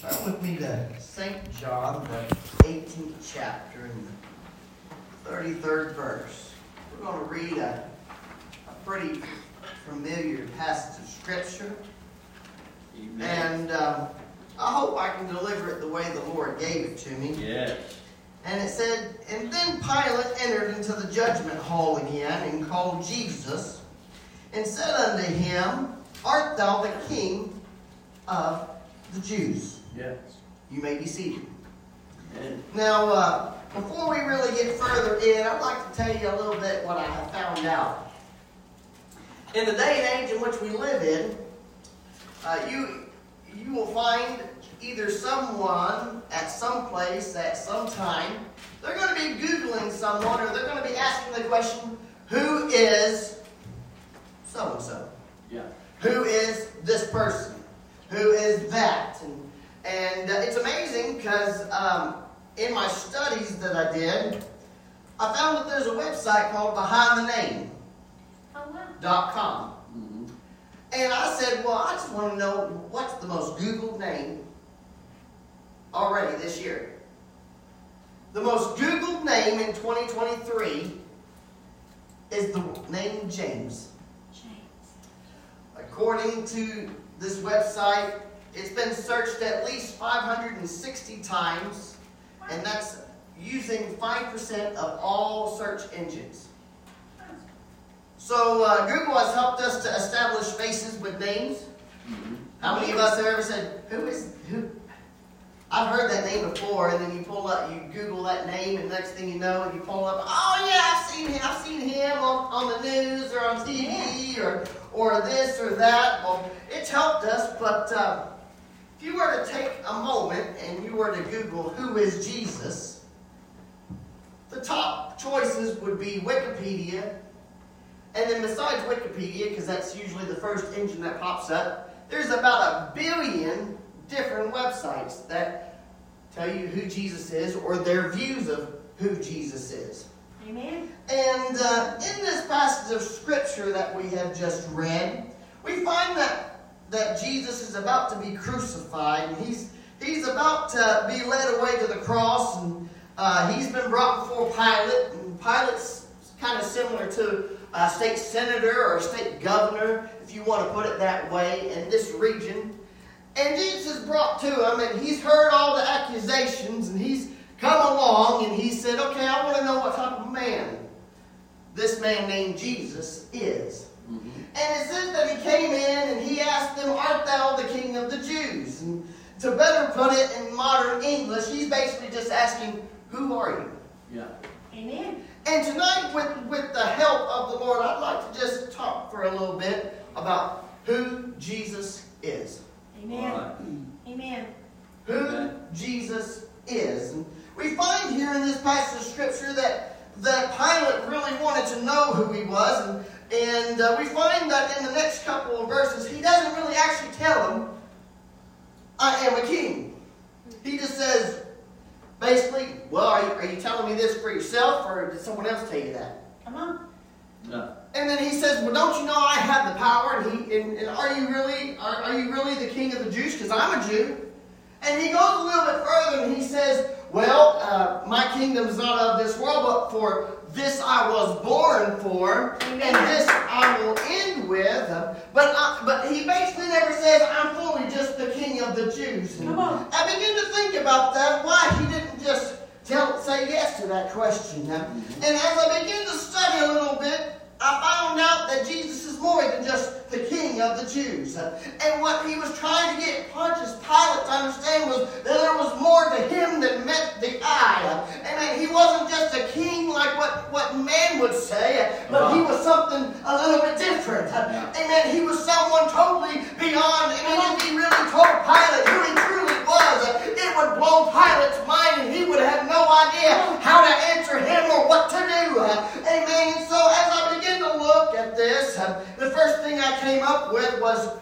Turn with me to St. John, the 18th chapter and the 33rd verse. We're going to read a, a pretty familiar passage of Scripture. And um, I hope I can deliver it the way the Lord gave it to me. Yes. And it said, And then Pilate entered into the judgment hall again and called Jesus and said unto him, Art thou the king of the Jews? Yes. You may be seated. And Now, uh, before we really get further in, I'd like to tell you a little bit what I have found out. In the day and age in which we live in, uh, you you will find either someone at some place at some time they're going to be googling someone or they're going to be asking the question, "Who is so and so?" yeah. Who is this person? Who is that? And, and uh, it's amazing because um, in my studies that I did, I found that there's a website called BehindTheName.com. Oh, wow. hmm And I said, well, I just want to know what's the most Googled name already this year. The most Googled name in 2023 is the name James. James. According to this website, it's been searched at least 560 times, and that's using 5% of all search engines. So uh, Google has helped us to establish faces with names. hmm How many of us have ever said, "Who is who?" I've heard that name before, and then you pull up, you Google that name, and next thing you know, you pull up, "Oh yeah, I've seen him. I've seen him on, on the news or on TV or or this or that." Well, it's helped us, but uh, if you were to take a moment and you were to Google "Who is Jesus," the top choices would be Wikipedia, and then besides Wikipedia, because that's usually the first engine that pops up, there's about a billion different websites that tell you who Jesus is or their views of who Jesus is. Amen. And uh, in this passage of scripture that we have just read, we find that that Jesus is about to be crucified, and he's he's about to be led away to the cross, and uh, he's been brought before Pilate, and Pilate's kind of similar to a state senator or a state governor, if you want to put it that way, in this region. And Jesus is brought to him, and he's heard all the accusations, and he's come along, and he said, Okay, I want to know what type of man this man named Jesus is. Hmm And it says that he came in and he asked them, Art thou the king of the Jews? And to better put it in modern English, he's basically just asking, Who are you? Yeah. Amen. And tonight, with, with the help of the Lord, I'd like to just talk for a little bit about who Jesus is. Amen. All right. Amen. Who Okay. Jesus is. And we find here in this passage of Scripture that, that Pilate really wanted to know who he was. And, and uh, we find that in the next couple of verses, he doesn't really actually tell him, I am a king. He just says, basically, well, are you, are you telling me this for yourself, or did someone else tell you that? Come on. No. And then he says, "Well, don't you know I have the power?" And he, and, and are you really, are, are you really the king of the Jews? Because I'm a Jew. And he goes a little bit further, and he says, "Well, uh, my is not of this world, but for this I was born for, and this I will end with." But I, but he basically never says, "I'm fully just the king of the Jews." Come on. I begin to think about that. Why he didn't just tell, say yes to that question. Mm-hmm. And as I begin to study a little bit, I found out that Jesus is more than just the king of the Jews. And what he was trying to get Pontius Pilate to understand was that there was more to him than met the eye. And that he wasn't just a king like what, what man would say, but he was something a little bit different. Amen. He was someone totally beyond. And if he really told Pilate who he truly was, it would blow Pilate's mind and he would have no idea how to answer him or what to do. Amen. So as I begin to look at this, uh, the first thing I came up with was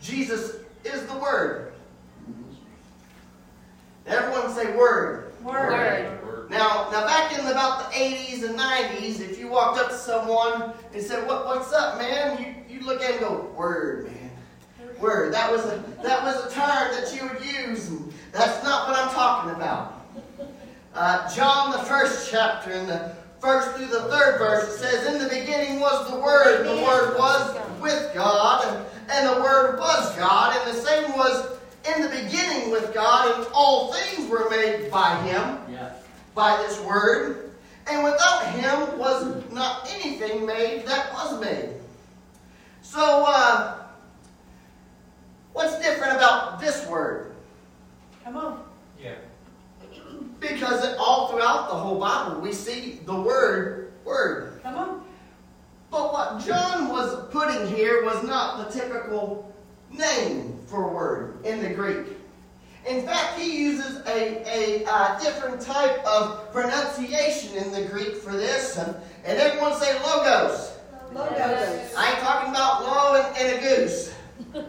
Jesus is the Word. Everyone say Word. Word. Now, now back in about the 80s and 90s, if you walked up to someone and said, what, what's up, man? You, you look at him and go, Word, man. Word. That was a that was a term that you would use. And, That's not what I'm talking about. Uh, John, the first chapter, in the first through the third verse, it says, In the beginning was the Word, and the Word was with God, and, and the Word was God, and the same was in the beginning with God, and all things were made by Him, Yeah. by this Word. And without Him was not anything made that was made. So, uh, what's different about this Word? Come on. Yeah. Because it, all throughout the whole Bible, we see the word, word. Come on. But what John was putting here was not the typical name for word in the Greek. In fact, he uses a, a uh, different type of pronunciation in the Greek for this. And, and everyone say logos. Logos. I ain't talking about low and, and a goose.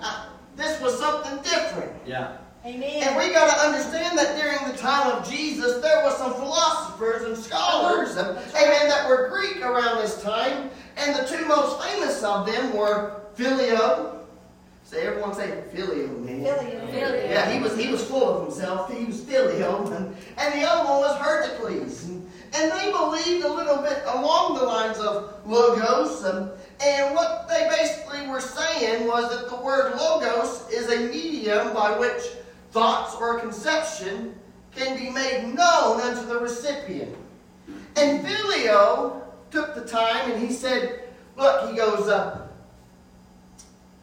Uh, this was something different. Yeah. Amen. And we got to understand that during the time of Jesus, there were some philosophers and scholars, and, amen, that were Greek around this time. And the two most famous of them were Phileo. Say, everyone say Phileo, man. Philly. Yeah, he was he was full of himself. He was Phileo, and, and the other one was Heracles. And, and they believed a little bit along the lines of logos. And, and what they basically were saying was that the word logos is a medium by which thoughts or conception can be made known unto the recipient. And Phileo took the time and he said, Look, he goes, uh,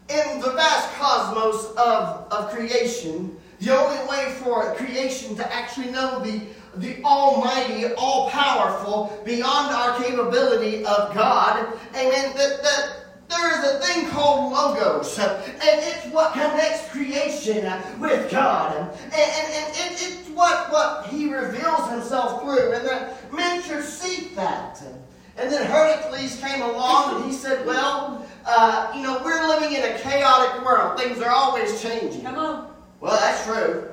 in the vast cosmos of, of creation, the only way for creation to actually know the, the almighty, all powerful, beyond our capability of God, amen, that, that there is a thing called logos, and it's what connects creation with God, and, and, and it, it's what, what He reveals Himself through, and that men should seek that. And then Heracles came along and he said, Well, uh, you know, we're living in a chaotic world. Things are always changing. Come on. Well, that's true.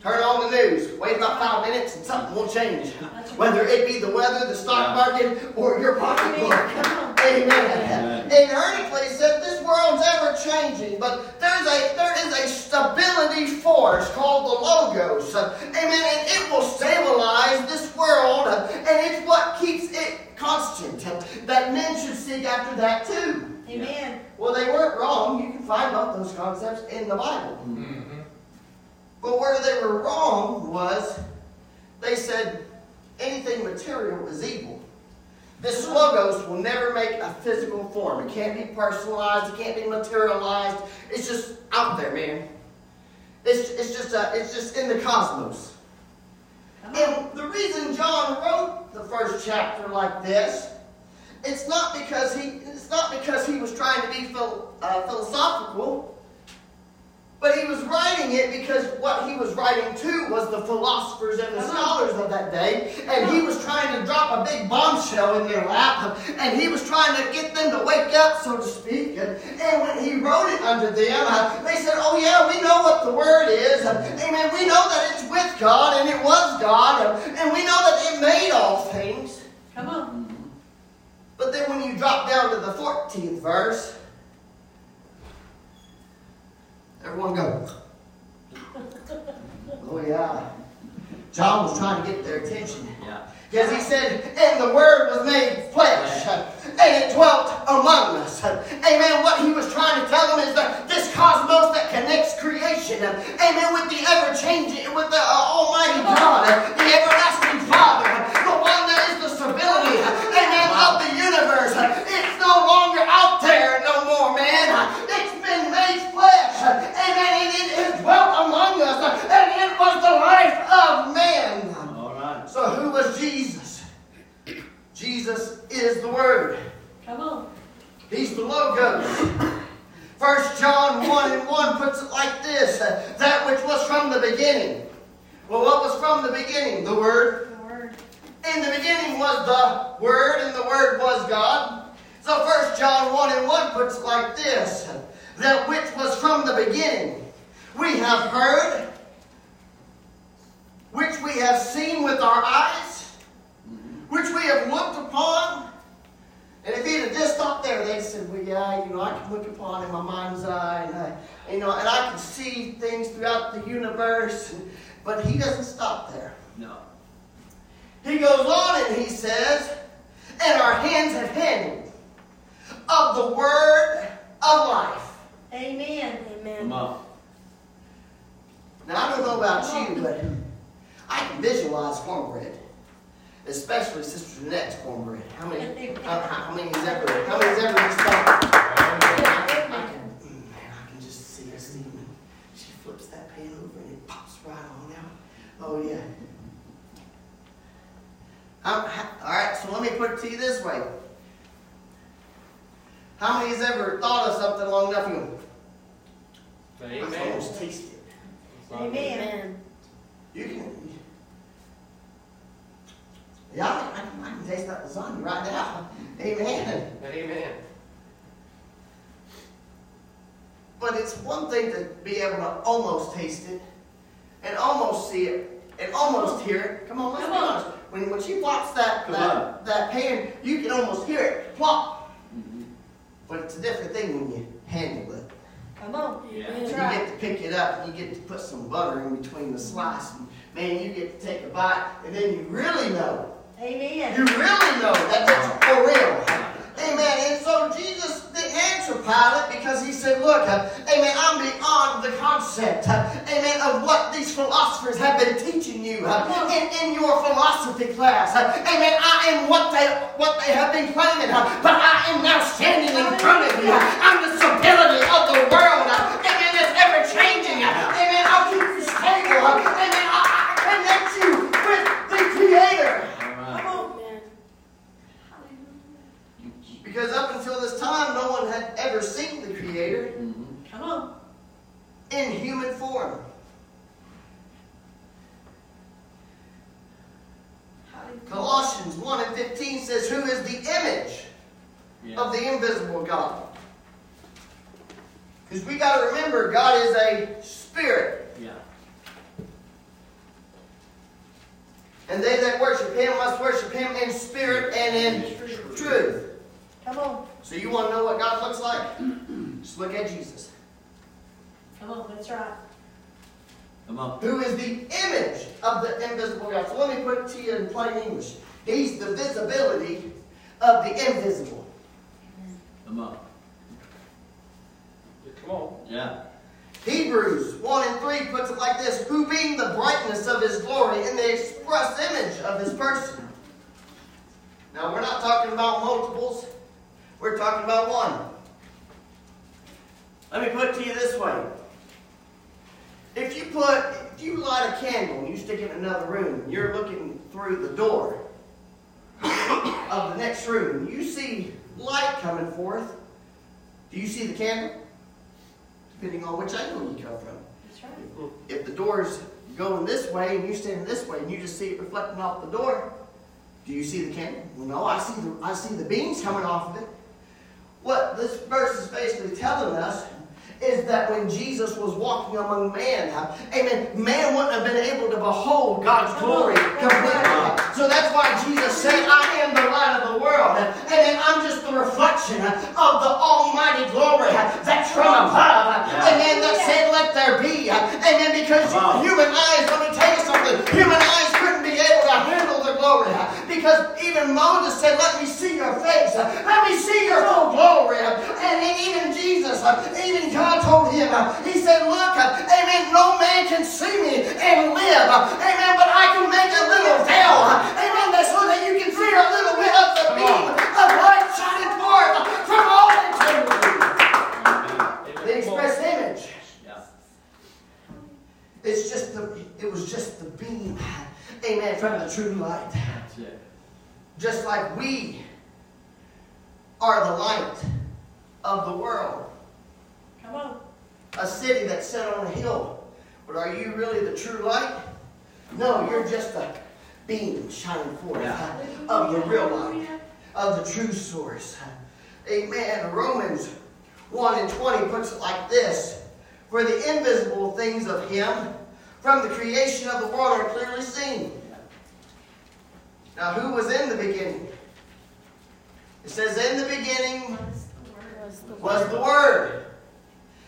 Turn on the news. Wait about five minutes and something will change. Whether it be the weather, the stock market, or your pocketbook. Come on. Amen. And Heracles said this world's ever changing, but there's a there is a stability force called the Logos. Amen. And it will stabilize this world, and it's what keeps it constant. That men should seek after that too. Amen. Well, they weren't wrong. You can find both those concepts in the Bible. Mm-hmm. But where they were wrong was they said anything material is evil. This logos will never make a physical form. It can't be personalized. It can't be materialized. It's just out there, man. It's, it's just uh, it's just in the cosmos. And the reason John wrote the first chapter like this, it's not because he it's not because he was trying to be phil, uh, philosophical, but he was writing it because what he was writing to was the philosophers and the scholars of that day, and he was trying to drop a big bombshell in their lap, and he was trying to get them to wake up, so to speak. And, and when he wrote it unto them, uh, they said, "Oh yeah, we know what the word is. Uh, Amen. We know that it's with God, and it was God, uh, and we know that it made all things." Come on. But then when you drop down to the 14th verse, everyone go. Oh, yeah. John was trying to get their attention. Yeah. Because he said, and the Word was made flesh, and it dwelt among us. Amen. What he was trying to tell them is that this cosmos that connects creation, amen, with the ever changing, with the uh, Almighty God, the everlasting Father, the one that is the stability, of the universe. It's no longer out there no more, man. It's been made flesh, amen, and it has dwelt among us, and it was the life of man. All right. So who was Jesus? Jesus is the Word. Come on. He's the Logos. First John 1 and 1 puts it like this that which was from the beginning. Well, what was from the beginning? The Word. In the beginning was the Word, and the Word was God. So First John 1 and 1 puts it like this that which was from the beginning. We have heard, which we have seen with our eyes, which we have looked upon, And if he'd have just stopped there, they'd said, well, yeah, you know, I can look upon in my mind's eye, and I, you know, and I can see things throughout the universe. But he doesn't stop there. No. He goes on and he says, and our hands have handled of the word of life. Amen. Amen. Now, I don't know about you, but I can visualize cornbread, especially Sister Jeanette's cornbread. How many, how, how many has ever, how many has ever just thought, I can, mm, man, I can just see her steaming. She flips that pan over and it pops right on out. Oh, yeah. Um, ha- all right, so let me put it to you this way. How many has ever thought of something long enough and go, I Amen. almost taste it. Amen. Amen. You can. Yeah, I can, I can taste that lasagna right now. Amen. Amen. But it's one thing to be able to almost taste it, and almost see it, and almost hear it. Come on, let's Come be on. honest. When, when she flops that, Come that, that pan, you can almost hear it plop. Mhm. But it's a different thing when you handle it. Come on. Yeah. That's You right. get to pick it up, and you get to put some butter in between the slice. And man, you get to take a bite, and then you really know Amen. You really know that it's for real. Amen. And so Jesus didn't answer Pilate because he said, Look, uh, amen, I'm beyond the concept, uh, amen, of what these philosophers have been teaching you uh, in, in your philosophy class. Amen. I am what they what they have been claiming, but I am now standing in front of you. I'm the stability of the world. Amen. It's ever changing. Amen. I'll keep you stable. Amen. I, I connect you with the Creator. All right. Come on. Amen. Because up until this time, no one had ever seen the Creator Mhm. Come on. in human form. Colossians 1 and 15 says, Who is the image Yeah. of the invisible God? Because we got to remember, God is a spirit. Yeah. And they that worship Him must worship Him in spirit and in truth. Come on. So you want to know what God looks like? Just look at Jesus. Come on. That's right. Come on. who is the image of the invisible God. So let me put it to you in plain English. He's the visibility of the invisible. Come on. Come on. Yeah. Hebrews 1 and 3 puts it like this Who being the brightness of his glory and the express image of his person. Now, we're not talking about multiples, we're talking about one. Let me put it to you this way. If you put, if you light a candle and you stick it in another room, and you're looking through the door of the next room, you see light coming forth. Do you see the candle? Depending on which angle you come from. That's right. If the door's going this way and you stand this way and you just see it reflecting off the door, do you see the candle? Well, no, I see the I see the beams coming off of it. What this verse is basically telling us is that when Jesus was walking among man, amen, man wouldn't have been able to behold God's glory completely. So that's why Jesus said, I am the light of the world. And then I'm just the reflection of the almighty glory that's from above. Amen. That said, let there be. Amen. Because human eyes, let me tell you something, human eyes couldn't be able to handle glory. Uh, because even Moses said, Let me see your face. Uh, let me see your full glory. And even Jesus, uh, even God told him, He said, Look, amen, no man can see me and live. Amen. But I can make a little veil. Amen. That's so that you can see a little bit of the beam of light shining forth from all eternity. Amen. The express image. Yeah. It's just the it was just the beam, amen, from the true light. That's. Just like we are the light of the world. Come on. A city that's set on a hill. But are you really the true light? No, you're just a beam shining forth Yeah. of the real light, of the true source. Amen. Romans 1 and 20 puts it like this For the invisible things of Him from the creation of the world are clearly seen. Now, who was in the beginning? It says, In the beginning Was the was the Word.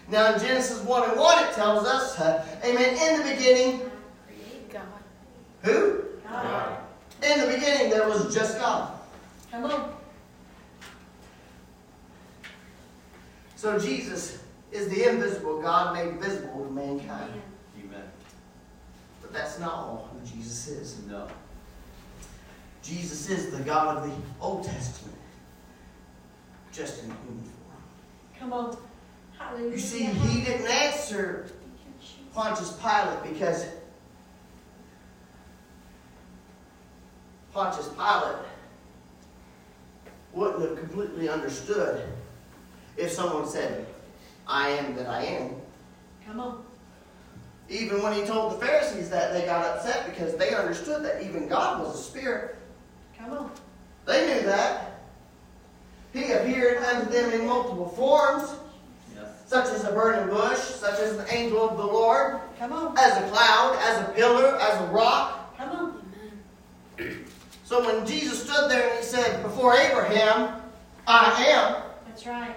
Now in Genesis 1 and 1, it tells us, uh, Amen, in the beginning, God. who? God. In the beginning, there was just God. Come on. So Jesus is the invisible God made visible to mankind. Amen. But that's not all who Jesus is. No. Jesus is the God of the Old Testament, just in human form. Come on. Hallelujah. You see, he didn't answer Pontius Pilate because Pontius Pilate wouldn't have completely understood if someone said, I am that I am. Come on. Even when he told the Pharisees that, they got upset because they understood that even God was a spirit. Come on. They knew that. He appeared unto them in multiple forms, Yes. such as a burning bush, such as an angel of the Lord, Come on. as a cloud, as a pillar, as a rock. Come on. So when Jesus stood there and he said, Before Abraham, I am, That's right.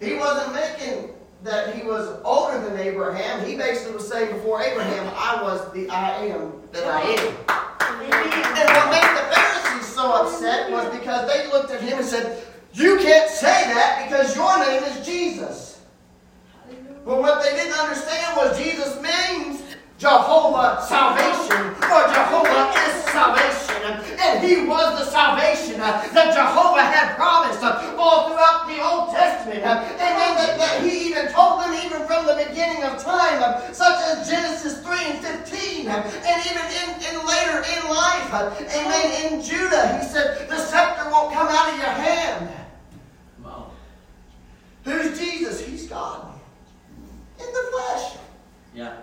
he wasn't making that he was older than Abraham. He basically was saying, Before Abraham, I was the I am that I am. And what made the Pharisees so upset was because they looked at him and said, You can't say that because your name is Jesus. But what they didn't understand was Jesus means Jehovah salvation, for Jehovah is salvation. And he was the salvation that Jehovah had promised all throughout the Old Testament. uh, Amen. That, that he even told them even from the beginning of time, such as Genesis 3 and 15, uh, and even in, in later in life. Amen. In Judah, he said, the scepter won't come out of your hand. Who's Jesus? He's God. In the flesh. Yeah.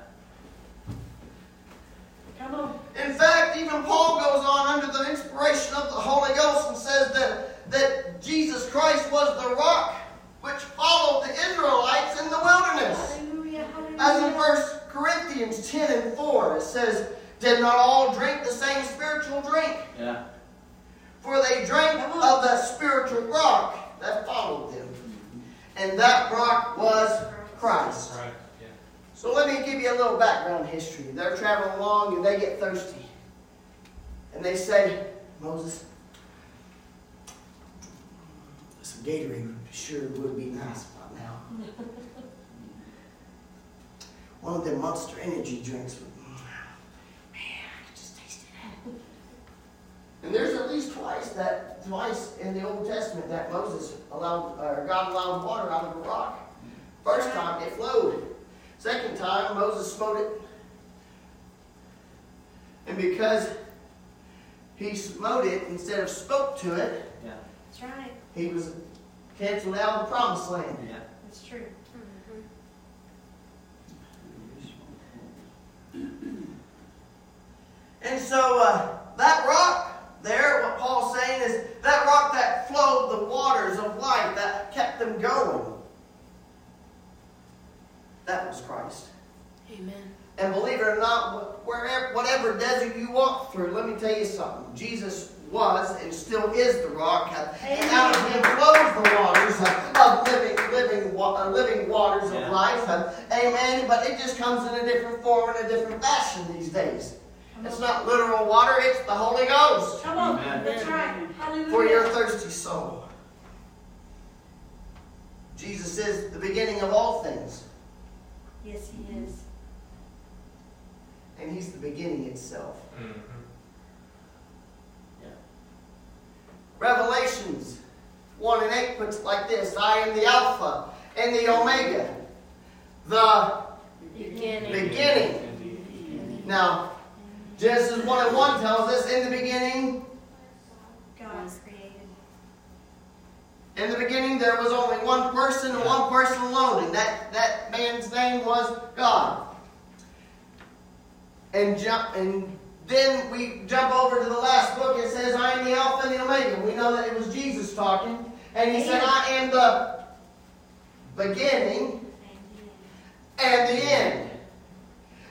Come on. In fact, even Paul goes on under the inspiration of the Holy Ghost and says that, that Jesus Christ was the rock which followed the Israelites in the wilderness. Hallelujah. As in Hallelujah. 1 Corinthians 10 and 4, it says, Did not all drink the same spiritual drink? Yeah. For they drank Come of on. the spiritual rock that followed them. And that rock was Christ. Right, yeah. So let me give you a little background history. They're traveling along and they get thirsty. And they say, Moses, some Gatorade sure would be nice about now. One of them monster energy drinks would, man, I could just taste it. And there's at least twice that, twice in the Old Testament that Moses allowed, or God allowed water out of a rock. First time it flowed. Second time, Moses smote it. And because he smote it instead of spoke to it, Yeah. That's right. he was canceled out of the promised land. Yeah. That's true. And so uh, that rock there, what Paul's saying is that rock that flowed the waters of life, that kept them going, that was Christ. Amen. And believe it or not, wherever, whatever desert you walk through, let me tell you something. Jesus was and still is the rock, and out of him flows the waters of living, living, wa- uh, living waters Yeah. of life. Amen. But it just comes in a different form and a different fashion these days. It's not literal water; it's the Holy Ghost Come on. Amen. That's right. Hallelujah. for your thirsty soul. Jesus is the beginning of all things, Yes, he is. and He's the beginning itself. Mhm. Revelations 1 and 8 puts it like this I am the Alpha and the Omega, the Beginning. beginning. Now, Genesis 1 and 1 tells us in the beginning, God created. in the beginning there was only one person and one person alone, and that, that man's name was God. And jump and then we jump over to the last book. It says, I am the Alpha and the Omega. We know that it was Jesus talking. And he said, I am the beginning and the end.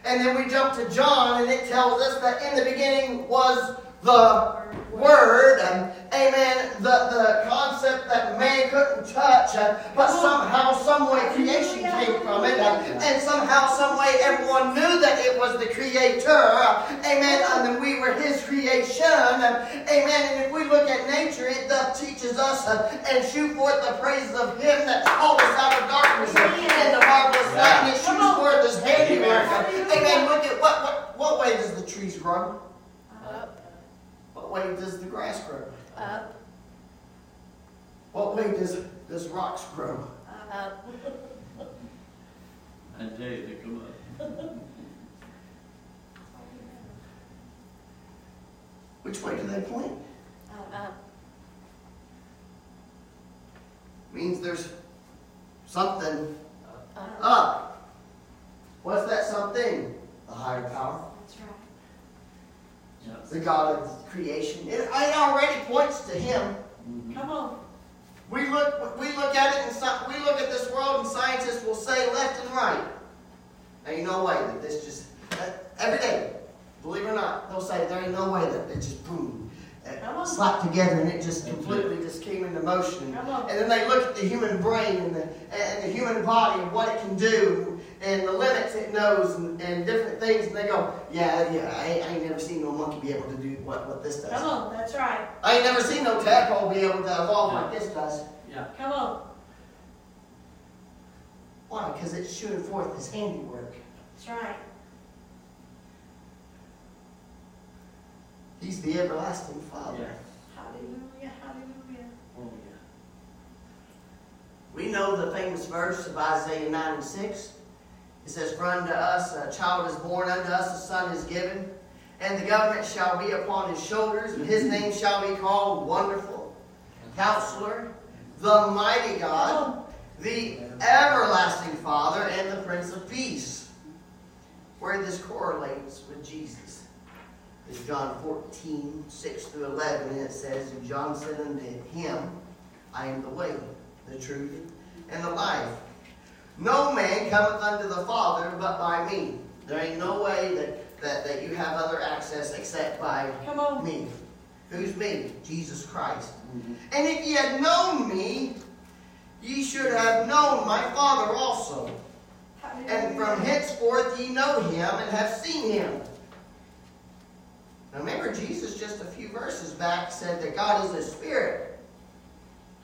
And then we jump to John, and it tells us that in the beginning was the Word, and, amen, the, the concept that man couldn't touch, uh, but somehow, some way creation came from it, uh, and somehow, some way everyone knew that it was the Creator, uh, amen, and then we were His creation, uh, amen, and if we look at nature, it does teaches us uh, and shoot forth the praises of Him that called us out of darkness uh, into marvelous light, and it shoots forth His handiwork, uh, amen, look at what, what, what way does the trees grow? Up, What way does the grass grow? Up, What way does, does rocks grow? up. I tell you, they come up. Which way do they point? Up. Means there's something Up. up. What's that something? The higher power. That's The God of creation. It, it already points to Him. Mhm. Come on. We look, we look at it and sci- we look at this world and scientists will say left and right. There ain't no way that this just, uh, every day, believe it or not, they'll say there ain't no way that it just boom, Come uh, slapped together and it just completely just came into motion. And then they look at the human brain and the, and the human body and what it can do and the limits it knows and, and different things and they go, yeah, yeah, I ain't, I ain't never seen no monkey be able to do what, what this does. Come on. That's right. I ain't never seen no tadpole be able to evolve like this does. Yeah. Come on. Why? Because it's shooting forth his handiwork. That's right. He's the everlasting Father. Yeah. Hallelujah. Hallelujah. Oh, yeah. We know the famous verse of Isaiah 9 and 6. It says, For unto us a child is born, unto us a son is given, and the government shall be upon his shoulders, and his name shall be called Wonderful, Counselor, the Mighty God, the Everlasting Father, and the Prince of Peace. Where this correlates with Jesus is John 14, 6 through 11, and it says, And John said unto him, I am the way, the truth, and the life. No man cometh unto the Father but by me. There ain't no way that, that, that you have other access except by Come on. me. Who's me? Jesus Christ. Mhm. And if ye had known me, ye should have known my Father also. And from henceforth ye know him and have seen him. Now remember, Jesus just a few verses back said that God is a spirit.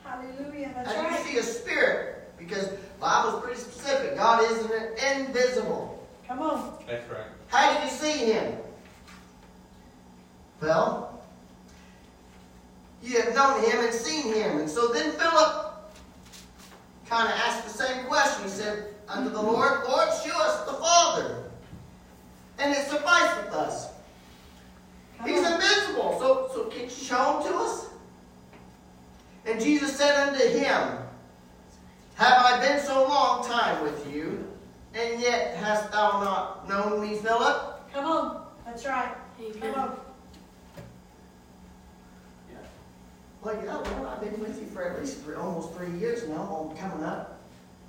Hallelujah. That's How do you right. see a spirit? Because the Bible's pretty specific. God is an invisible. Come on. That's right. How did you see him? Well, you have known him and seen him. And so then Philip kind of asked the same question. He said unto the Lord, Lord, show us the Father. And it sufficeth us. Come He's on. invisible. So, so can you show him to us? And Jesus said unto him, Have I been so long time with you, and yet hast thou not known me, Philip? Come on. That's right. Come on. Yeah. Well, yeah, well, I've been with you for at least three, almost three years now, I'm coming up.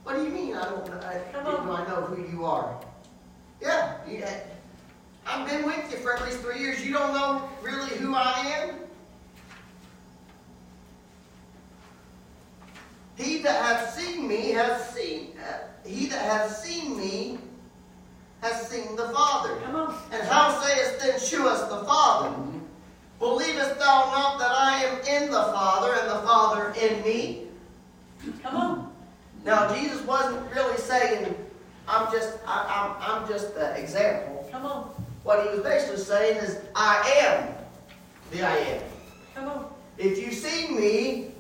What do you mean I don't, I, Come on. do. I know who you are? Yeah, you, I've been with you for at least three years. You don't know really who I am? He that hath seen me has seen, uh, he that hath seen me has seen the Father. Come on. And how sayest then, shew us the Father? Believest thou not that I am in the Father, and the Father in me? Come on. Now, Jesus wasn't really saying, I'm just, I, I'm, I'm just the example. Come on. What he was basically saying is, I am the I am. Come on. If you see me,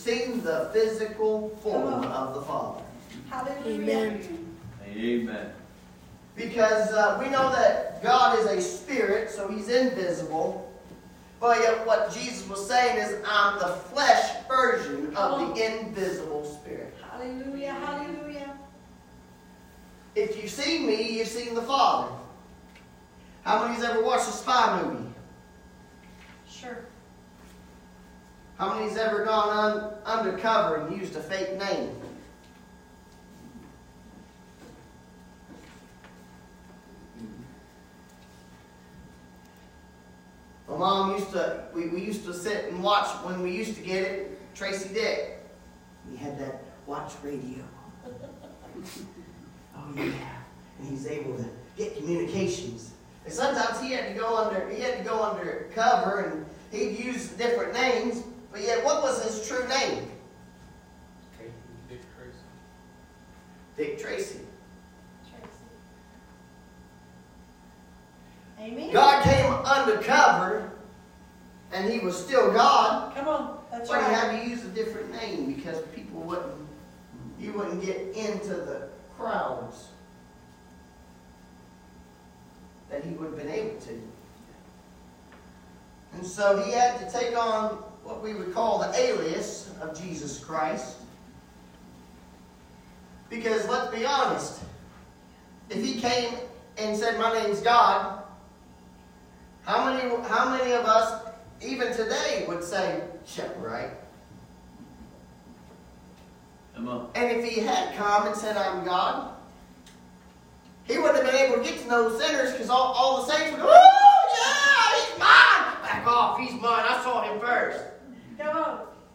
seen the physical form of the Father. Hallelujah. Amen. Because uh, we know that God is a spirit, so he's invisible. But yet what Jesus was saying is, I'm the flesh version of the invisible spirit. Hallelujah. Hallelujah. If you've seen me, you've seen the Father. How many many's ever watched a spy movie? Sure. How many's ever gone un- undercover and used a fake name? Well, mom used to, we, we used to sit and watch when we used to get it, Tracy Dick. We had that watch radio. oh yeah. And he's able to get communications. And sometimes he had to go under he had to go under cover and he'd use different names, but yet what was his true name? Dick Tracy. Dick Tracy. Amen. God came undercover and he was still God, Come on. That's but he had to use a different name because people wouldn't you wouldn't get into the crowds that he would have been able to. And so he had to take on what we would call the alias of Jesus Christ. Because let's be honest, if he came and said, My name's God, how many, how many of us, even today, would say, Yeah, right? And if he had come and said, I'm God, he wouldn't have been able to get to know sinners because all, all the saints would go, Oh, yeah, he's mine. Back off, he's mine. I saw him first.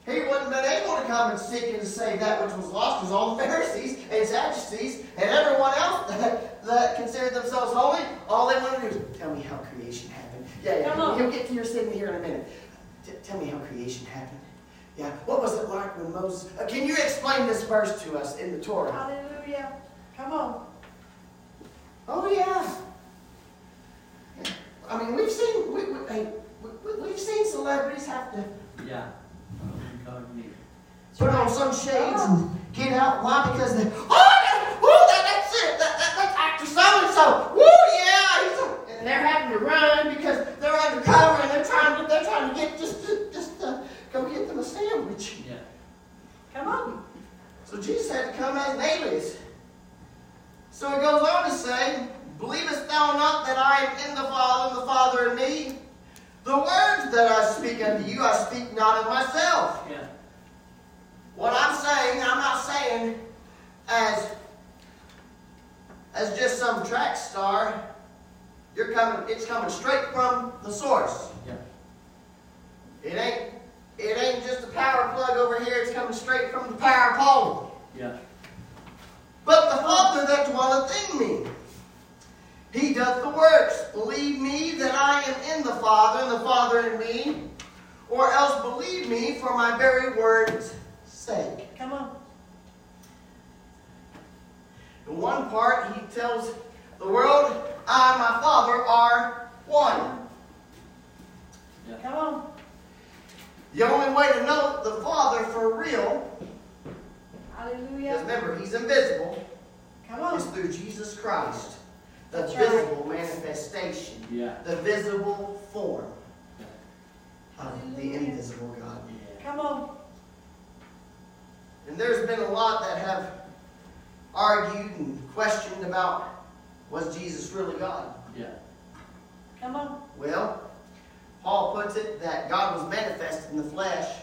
He wouldn't have been able to come and seek and save that which was lost because all the Pharisees and Sadducees and everyone else that, that considered themselves holy, all they wanted to do is tell me how creation happened. Yeah, yeah, you'll get to your sin here in a minute. T- tell me how creation happened. Yeah, what was it like when Moses? Uh, can you explain this verse to us in the Torah? Hallelujah. Come on. Oh yeah. I mean, we've seen we, we, hey, we- we've seen celebrities have to Yeah. Put on some shades and get out. Why? Because they, oh, that, oh that, that's it. That, that, that's actor so and so. Woo, yeah. He's a, and they're having to run because they're undercover and they're trying to they're trying to get just just uh, go get them a sandwich. Yeah. Come on. So Jesus had to come as an alias. So it goes on to say, Believest thou not that I am in the Father, and the Father in me? The words that I speak unto you, I speak not of myself. Yeah. What I'm saying, I'm not saying as as just some track star. You're coming, it's coming straight from the source. Yeah. It ain't it ain't just a power plug over here, it's coming straight from the power pole. Yeah. But the Father that dwelleth in me, he doth the works. Believe me that I am in the Father, and the Father in me, or else believe me for my very word's sake. Come on. In one part, he tells the world, I and my Father are one. Come on. The only way to know the Father for real, because Hallelujah. remember, he's invisible, Come is on. through Jesus Christ, the That's right. visible manifestation, Yeah. the visible form Yeah. of the invisible God. Yeah. Come on. And there's been a lot that have argued and questioned about was Jesus really God? Yeah. Come on. Well, Paul puts it that God was manifested in the flesh.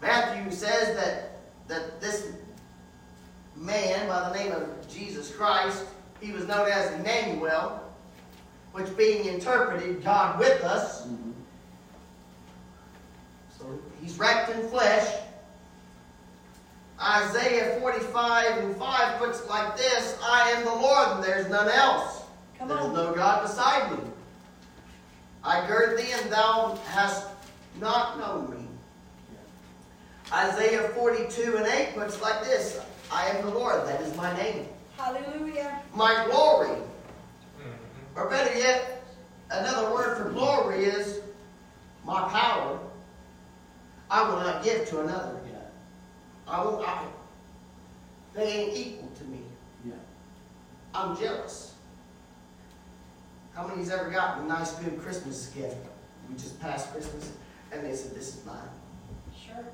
Matthew says that, that this man by the name of Jesus Christ, he was known as Emmanuel, which being interpreted, God with us. Mhm. So he's wrapped in flesh. Isaiah 45 and 5 puts it like this I am the Lord, and there's none else. Come There's on. no God beside me. I gird thee, and thou hast not known me. Isaiah 42 and 8 puts it like this I am the Lord, that is my name. Hallelujah. My glory, mm-hmm. or better yet, another word for glory is my power. I will not give to another. Yeah. I won't I, they ain't equal to me. Yeah. I'm jealous. How many many's ever gotten a nice good Christmas gift? We just passed Christmas and they said, This is mine. Sure.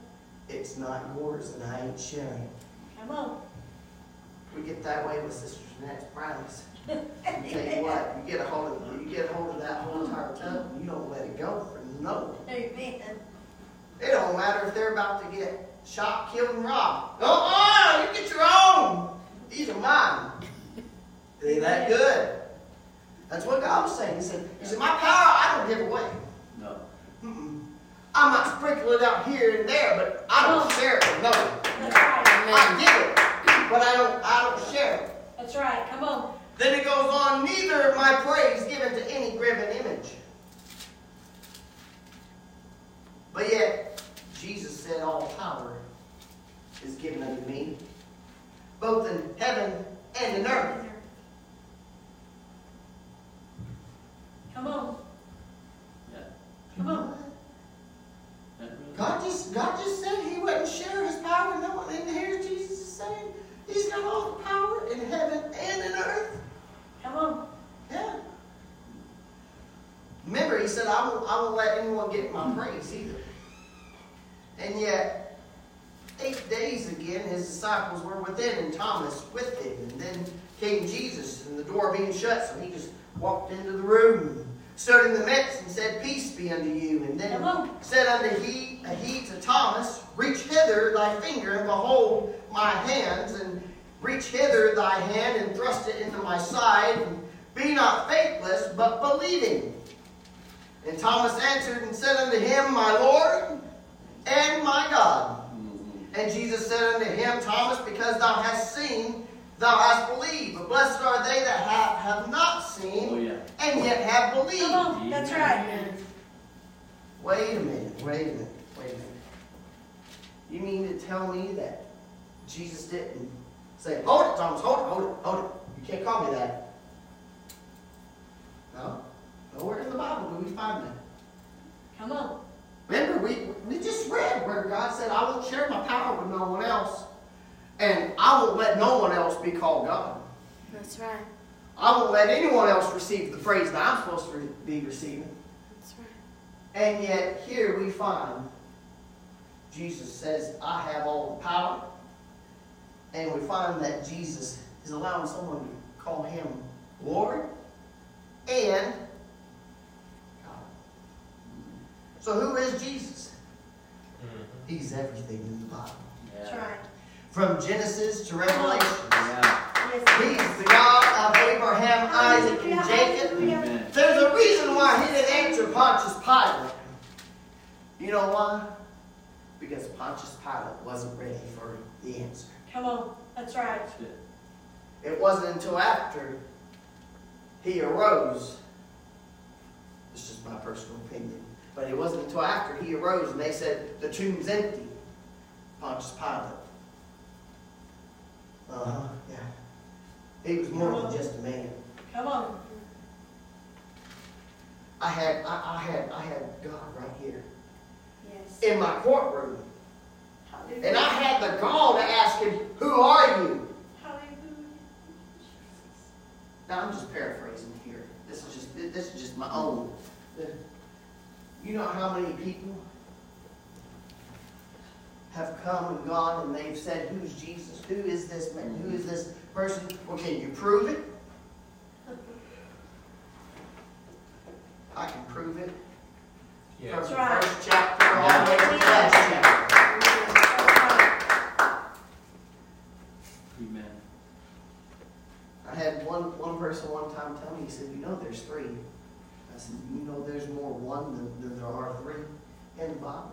It's not yours and I ain't sharing it. Come on. We get that way with Sister Jeanette's brownies. I tell you what, you get a hold of you get a hold of that whole entire tub and you don't let it go for no. Amen. It don't matter if they're about to get shot, killed, and robbed. Uh-uh, you get your own. These are mine. They that good. That's what God was saying. He said, He said, My power I don't give away. No. Mm-mm. I might sprinkle it out here and there, but I don't share it with no. That's right. I give it, but I don't I don't share it. That's right. Come on. Then it goes on, neither of my praise given to any graven image. But yet, Jesus said, All power is given unto me, both in heaven and in earth. Come on. Yeah. Come on. God just, God just said he wouldn't share his power with no one. And here's Jesus is saying, He's got all the power in heaven and in earth. Come on. Yeah. Remember, he said, I won't, I won't let anyone get my praise either. And yet, eight days again, his disciples were within and Thomas with them. And then came Jesus, and the door being shut, so he just walked into the room, stood in the midst, and said, Peace be unto you. And then on. said unto he, he to Thomas, Reach hither thy finger, and behold my hands, and reach hither thy hand, and thrust it into my side, and be not faithless, but believing. And Thomas answered and said unto him, My Lord and my God. Mhm. And Jesus said unto him, Thomas, because thou hast seen, thou hast believed. But blessed are they that have, have not Oh, seen, yeah. and yet have believed. Come on. That's right. Wait a minute, wait a minute, wait a minute. You mean to tell me that Jesus didn't say, hold it, Thomas, hold it, hold it, hold it. You can't call me that. No. Nowhere in the Bible do we find that. Come on. Remember, we, we just read where God said, I won't share my power with no one else. And I won't let no one else be called God. That's right. I won't let anyone else receive the praise that I'm supposed to be receiving. That's right. And yet, here we find Jesus says, I have all the power. And we find that Jesus is allowing someone to call him Lord and God. So, who is Jesus? Mm-hmm. He's everything in the Bible. That's Yeah. right. From Genesis to Revelation. Yeah. Yes. He's the God of Abraham, Isaac, and Jacob. Amen. There's a reason why he didn't answer Pontius Pilate. You know why? Because Pontius Pilate wasn't ready for the answer. Come on. That's right. It. It wasn't until after he arose. This is my personal opinion. But it wasn't until after he arose and they said the tomb's empty. Pontius Pilate. Uh huh. Yeah. He was more than just a man. Come on. I had I, I had I had God right here Yes. in my courtroom. Hallelujah. And I had the gall to ask him, Who are you? Hallelujah. Now I'm just paraphrasing here. This is just this is just my own. You know how many people have come and gone and they've said, Who's Jesus? Who is this man? Who is this person? Well, can you prove it? I can prove it. Yeah. From the right. first chapter all the way to the last chapter. Amen. I had one, one person one time tell me, he said, you know there's three. I said, you know there's more one than, than there are three in the Bible.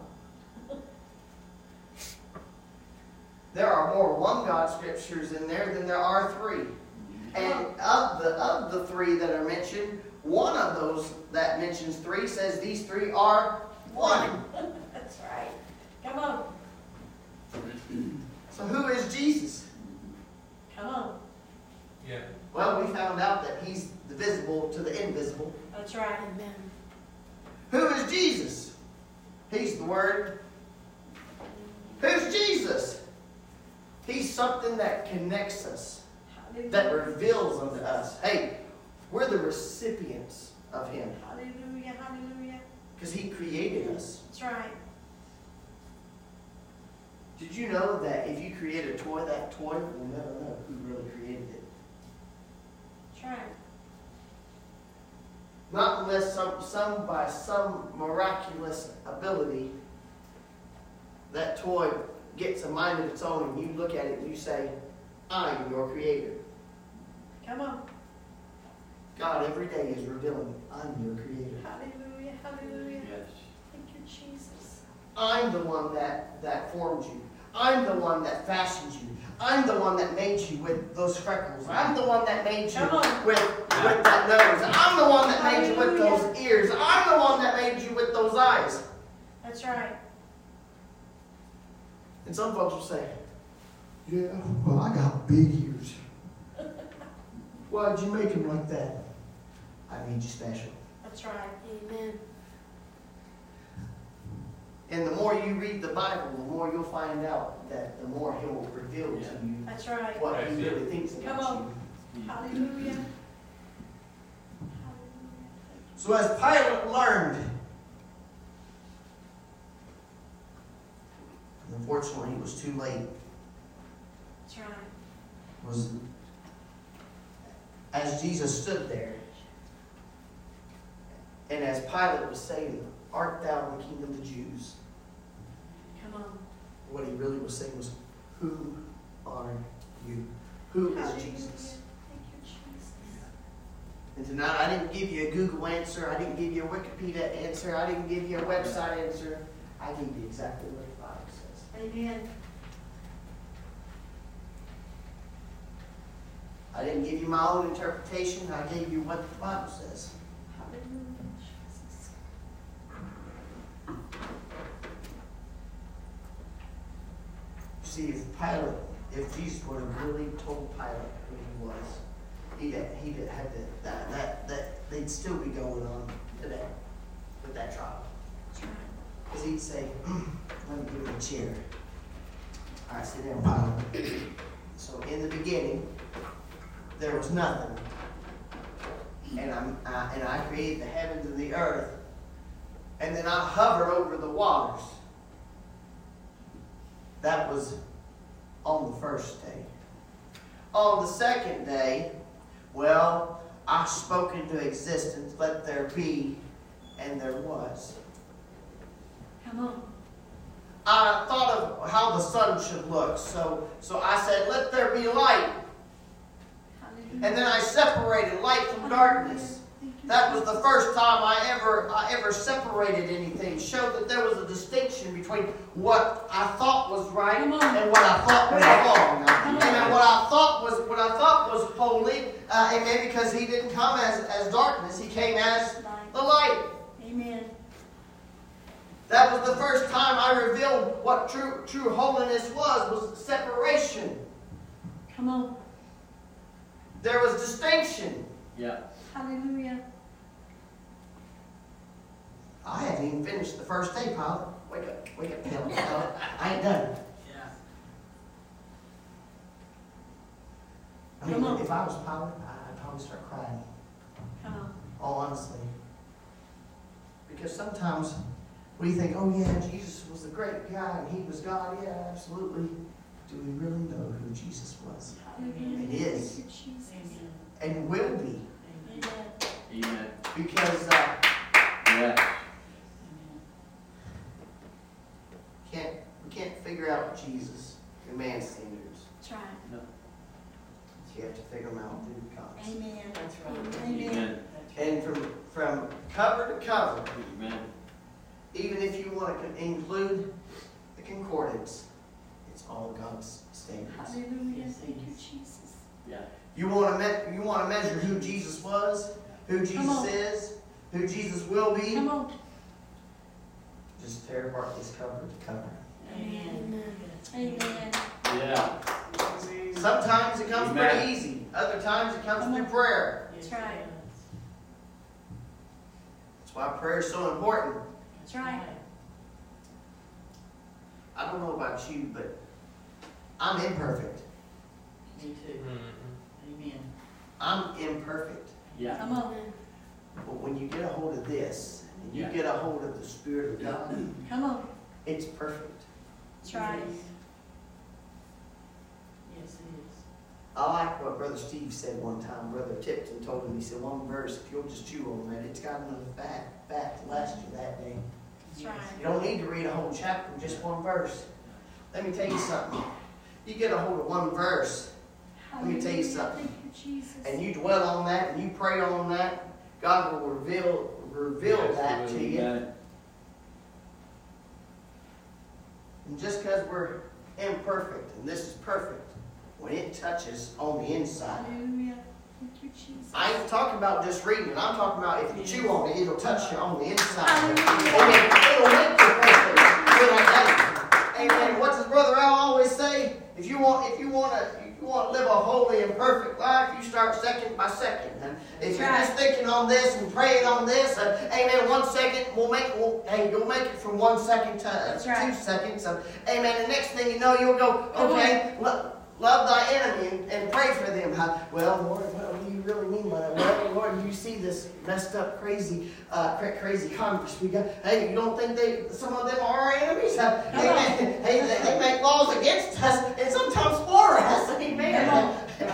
there are more one God scriptures in there than there are three. And of the of the three that are mentioned, one of those that mentions three says these three are one. That's right. Come on. So who is Jesus? Come on. Yeah. Well, we found out that he's the visible to the invisible. That's right. Amen. Who is Jesus? He's the Word. Who's Jesus? He's something that connects us, that reveals unto us. Hey, we're the recipients of Him Hallelujah. Hallelujah. because He created us. That's right. Did you know that if you create a toy, that toy will never know who really created it? That's right. Not unless some, some by some miraculous ability, that toy gets a mind of its own, and you look at it and you say, "I'm your creator." Come on. God every day is revealing, I'm your creator. Hallelujah, hallelujah. Yes. Thank you, Jesus. I'm the one that, that formed you. I'm the one that fashioned you. I'm the one that made you with those freckles. I'm the one that made you with, with that nose. I'm the one that made you with those ears. I'm the one that made you with those eyes. That's right. And some folks will say, Yeah, well, I got big ears. Why'd you make them like that? I made you special. That's right. Amen. And the more you read the Bible, the more you'll find out that the more He'll reveal to you That's right. what He really thinks Come about on. you. Hallelujah. Hallelujah. So as Pilate learned, unfortunately, it was too late. That's right. Was as Jesus stood there, and as Pilate was saying, "Art thou the King of the Jews?" Come on. What he really was saying was, "Who are you? Who is Hallelujah. Jesus?" Thank you, Jesus. And tonight, I didn't give you a Google answer. I didn't give you a Wikipedia answer. I didn't give you a website answer. I gave you exactly what the Bible says. Amen. I didn't give you my own interpretation. I gave you what the Bible says. See, if Pilate, if Jesus would have really told Pilate who he was, he'd have, he'd have had to, that, that, that, they'd still be going on today with that trial. Because he'd say, let me give him a chair. All right, sit down, Pilate. So in the beginning, there was nothing. And, I'm, I, and I created the heavens and the earth. And then I hovered over the waters. That was on the first day. On the second day, well, I spoke into existence, let there be, and there was. Come on. I thought of how the sun should look, so, so I said, let there be light. And then I separated light from darkness. That was the first time I ever, I ever separated anything. Showed that there was a distinction between what I thought was right and what I thought was wrong. And what I thought was what I thought was holy, uh, amen, because he didn't come as, as darkness, he came as the light. Amen. That was the first time I revealed what true true holiness was, was separation. Come on. There was distinction. Yeah. Hallelujah. I haven't even finished the first day, Pilate. Wake up, wake up, Pilate. Pilate. I ain't done. Yeah. I mean, Come on. if I was Pilate, I'd probably start crying. Come on. All honestly. Because sometimes we think, oh yeah, Jesus was a great guy and he was God. Yeah, absolutely. Do we really know who Jesus was? Hallelujah. It is. Thank you, Jesus. And will be. Amen. Amen. Because uh, Yeah. can't we can't figure out Jesus through man's standards. That's right. No. You have to figure them out through God's. Amen. That's right. Amen. Amen. And from from cover to cover, Amen. even if you want to include the concordance, it's all God's standards. Hallelujah. Thank you. Jesus. Yeah. You want to me- you want to measure who Jesus was, who Jesus is, who Jesus will be. Come on. Just tear apart this cover to cover. Amen. Amen. Yeah. Sometimes it comes Amen. pretty easy. Other times it comes Come through on. prayer. That's right. That's why prayer is so important. That's right. I don't know about you, but I'm imperfect. Me too. Mm-hmm. Amen. I'm imperfect. Yeah. Come on. But when you get a hold of this, and you Yeah. get a hold of the Spirit of God, Come on. it's perfect. That's right. Yes, it is. I like what Brother Steve said one time. Brother Tipton told him, he said, one verse, if you'll just chew on that, it's got enough fat, fat to last you that day. That's right. You don't need to read a whole chapter, just one verse. Let me tell you something. You get a hold of one verse, Let me tell you something. Thank you, Jesus. and you dwell on that and you pray on that, God will reveal reveal Yes, that to you. Amen. And just because we're imperfect, and this is perfect, when it touches on the inside. Hallelujah. Thank you, Jesus. I ain't talking about just reading it. I'm talking about if you chew on it, it'll touch you on the inside. Hallelujah. Amen. It'll make you perfect for. Amen. What does Brother Al always say? If you want, if you want to, if you want to live a holy and perfect life, you start second by second. And if you're just thinking on this and praying on this, uh, amen. One second we'll make, will, hey, you'll make it from one second to uh, That's two right. seconds. Amen. The next thing you know, you'll go, okay, lo- love thy enemy and, and pray for them. Well, Lord, do you really mean by that? Well, Lord, you see this messed up, crazy, uh, crazy Congress we got. Hey, you don't think they, some of them are our enemies? Uh, hey, hey, they, they make laws against us and sometimes for us. Amen. Come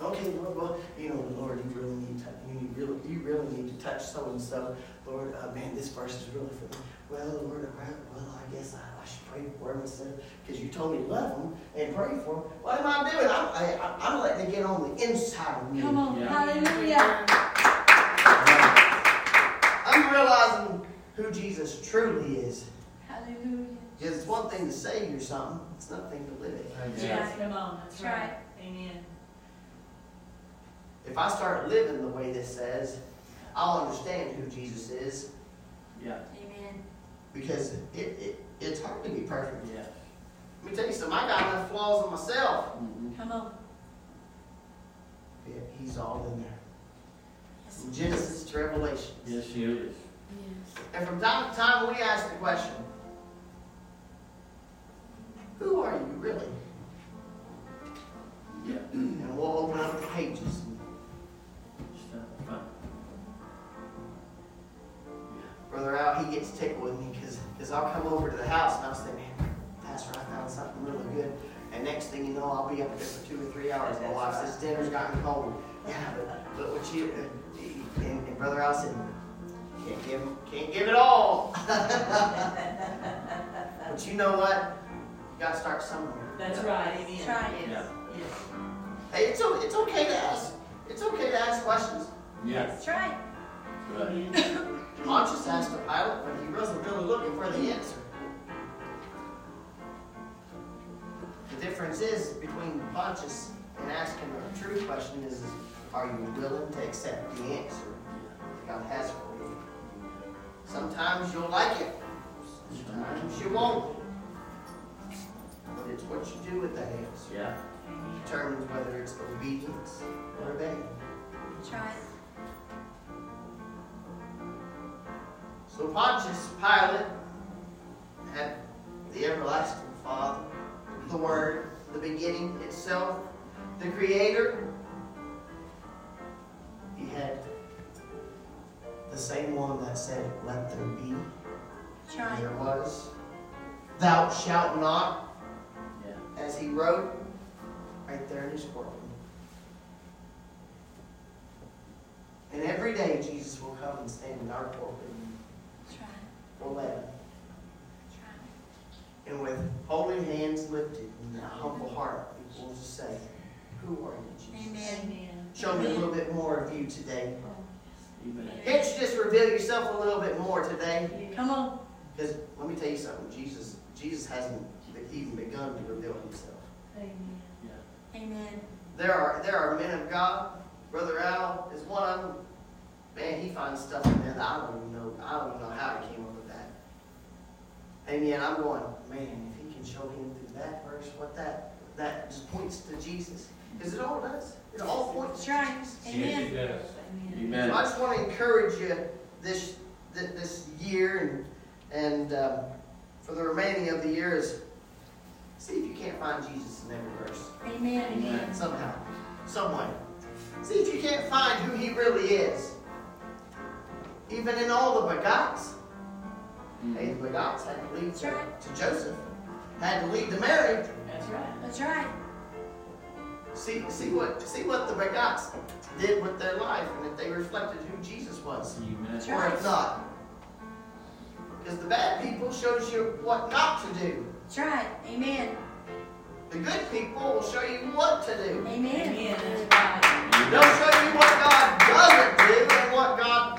Okay, Lord, well, you know, Lord, you really need to, you need really, you really need to touch so and so. Lord, uh, man, this verse is really for them. Well, Lord, well, I guess I, I should pray for them instead because you told me to love them and pray for them. What am I doing? I'm, I, I- I'm letting it get on the inside of me. Come on. Yeah. Hallelujah. I'm realizing who Jesus truly is. Hallelujah. Because it's one thing to say you're something, it's another thing to live it. Amen. Yes, come on, that's That's right. right. Amen. If I start living the way this says, I'll understand who Jesus is Yeah. Amen. because it, it, it's hard to be perfect. Yeah. Let me tell you something, I got enough flaws in myself. Mhm. Come on. Yeah, he's all in there. From Genesis to Revelation. Yes, he is. Yes. And from time to time, we ask the question, who are you really? Yeah. And we'll open up the pages. Brother Al, he gets tickled with me because I'll come over to the house and I'll say, man, Pastor, I found something really good. And next thing you know, I'll be up there for two or three hours. My wife says, dinner's gotten cold. Yeah, but, but what you, uh, and, and Brother Al said, can't give, can't give it all. but you know what? You got to start somewhere. That's right, amen. That's right. Yes, yes. Hey, it's, it's okay to ask. It's okay to ask questions. Yeah. That's right. Good. Amen. Pontius asked the pilot, but he wasn't really looking for the answer. The difference is between Pontius and asking a true question is, is are you willing to accept the answer that God has for you? Sometimes you'll like it, sometimes you won't. But it's what you do with that answer Yeah. determines whether it's obedience or rebellion. That's So Pontius Pilate had the everlasting Father, the Word, the beginning itself, the Creator. He had the same one that said, Let there be, That's and right. there was. Thou shalt not, Yeah. as he wrote right there in his courtroom. And every day Jesus will come and stand in our courtroom That's right. for eleven. And with holy hands lifted and a humble heart, we will just say, Who are you, Jesus? Amen. Amen. Show me a little bit more of you today. Amen. Can't you just reveal yourself a little bit more today? Come on. Because let me tell you something, Jesus, Jesus hasn't even begun to reveal himself. Amen. Amen. There are there are men of God. Brother Al is one of them. Man, he finds stuff in there that I don't even know. I don't even know how he came up with that. And yet I'm going, man, if he can show him through that verse, what that that just points to Jesus. Because it all does. It all points That's to right. Jesus. Amen. it. Amen. Amen. So I just want to encourage you this this year and and um, for the remaining of the year is see if you can't find Jesus in every verse Amen. Amen. somehow, some way. See if you can't find who He really is. Even in all the begots. Mm-hmm. Hey, the begots had to lead to, right. to Joseph, had to lead to Mary. That's right. That's right. See, see what see what the begots did with their life, and if they reflected who Jesus was. Amen. That's or right. if not. Because the bad people shows you what not to do. That's right. Amen. The good people will show you what to do. Amen. Amen. They'll show you what God doesn't do and what God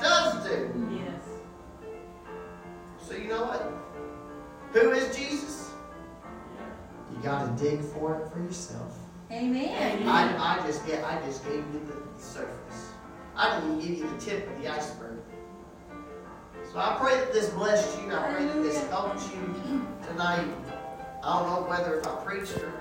you know what? Who is Jesus? You got to dig for it for yourself. Amen. I, I just get I just gave you the surface. I didn't even give you the tip of the iceberg. So I pray that this blessed you. I pray that this helped you tonight. I don't know whether if I preached or